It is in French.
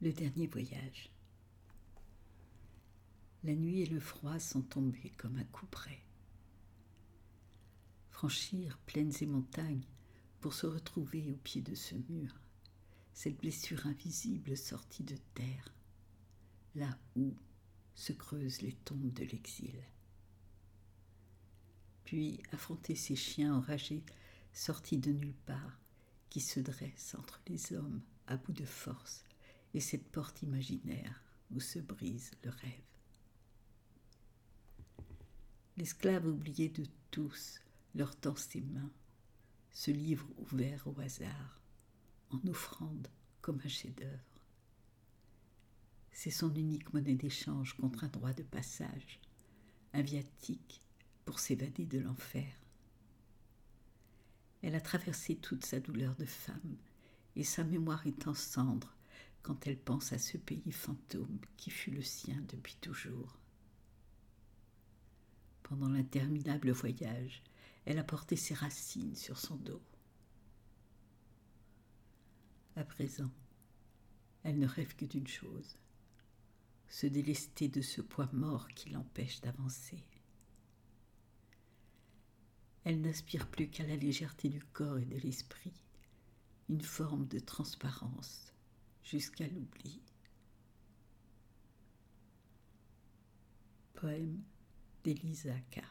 Le dernier voyage. La nuit et le froid sont tombés comme un coup près. Franchir plaines et montagnes pour se retrouver au pied de ce mur, cette blessure invisible sortie de terre, là où se creusent les tombes de l'exil. Puis affronter ces chiens enragés sortis de nulle part qui se dressent entre les hommes à bout de force et cette porte imaginaire où se brise le rêve. L'esclave oublié de tous leur tend ses mains, ce livre ouvert au hasard, en offrande comme un chef-d'œuvre. C'est son unique monnaie d'échange contre un droit de passage, un viatique pour s'évader de l'enfer. Elle a traversé toute sa douleur de femme, et sa mémoire est en cendres quand elle pense à ce pays fantôme qui fut le sien depuis toujours. Pendant l'interminable voyage, elle a porté ses racines sur son dos. À présent, elle ne rêve que d'une chose, se délester de ce poids mort qui l'empêche d'avancer. Elle n'aspire plus qu'à la légèreté du corps et de l'esprit, une forme de transparence jusqu'à l'oubli. Poème d'Elisa K.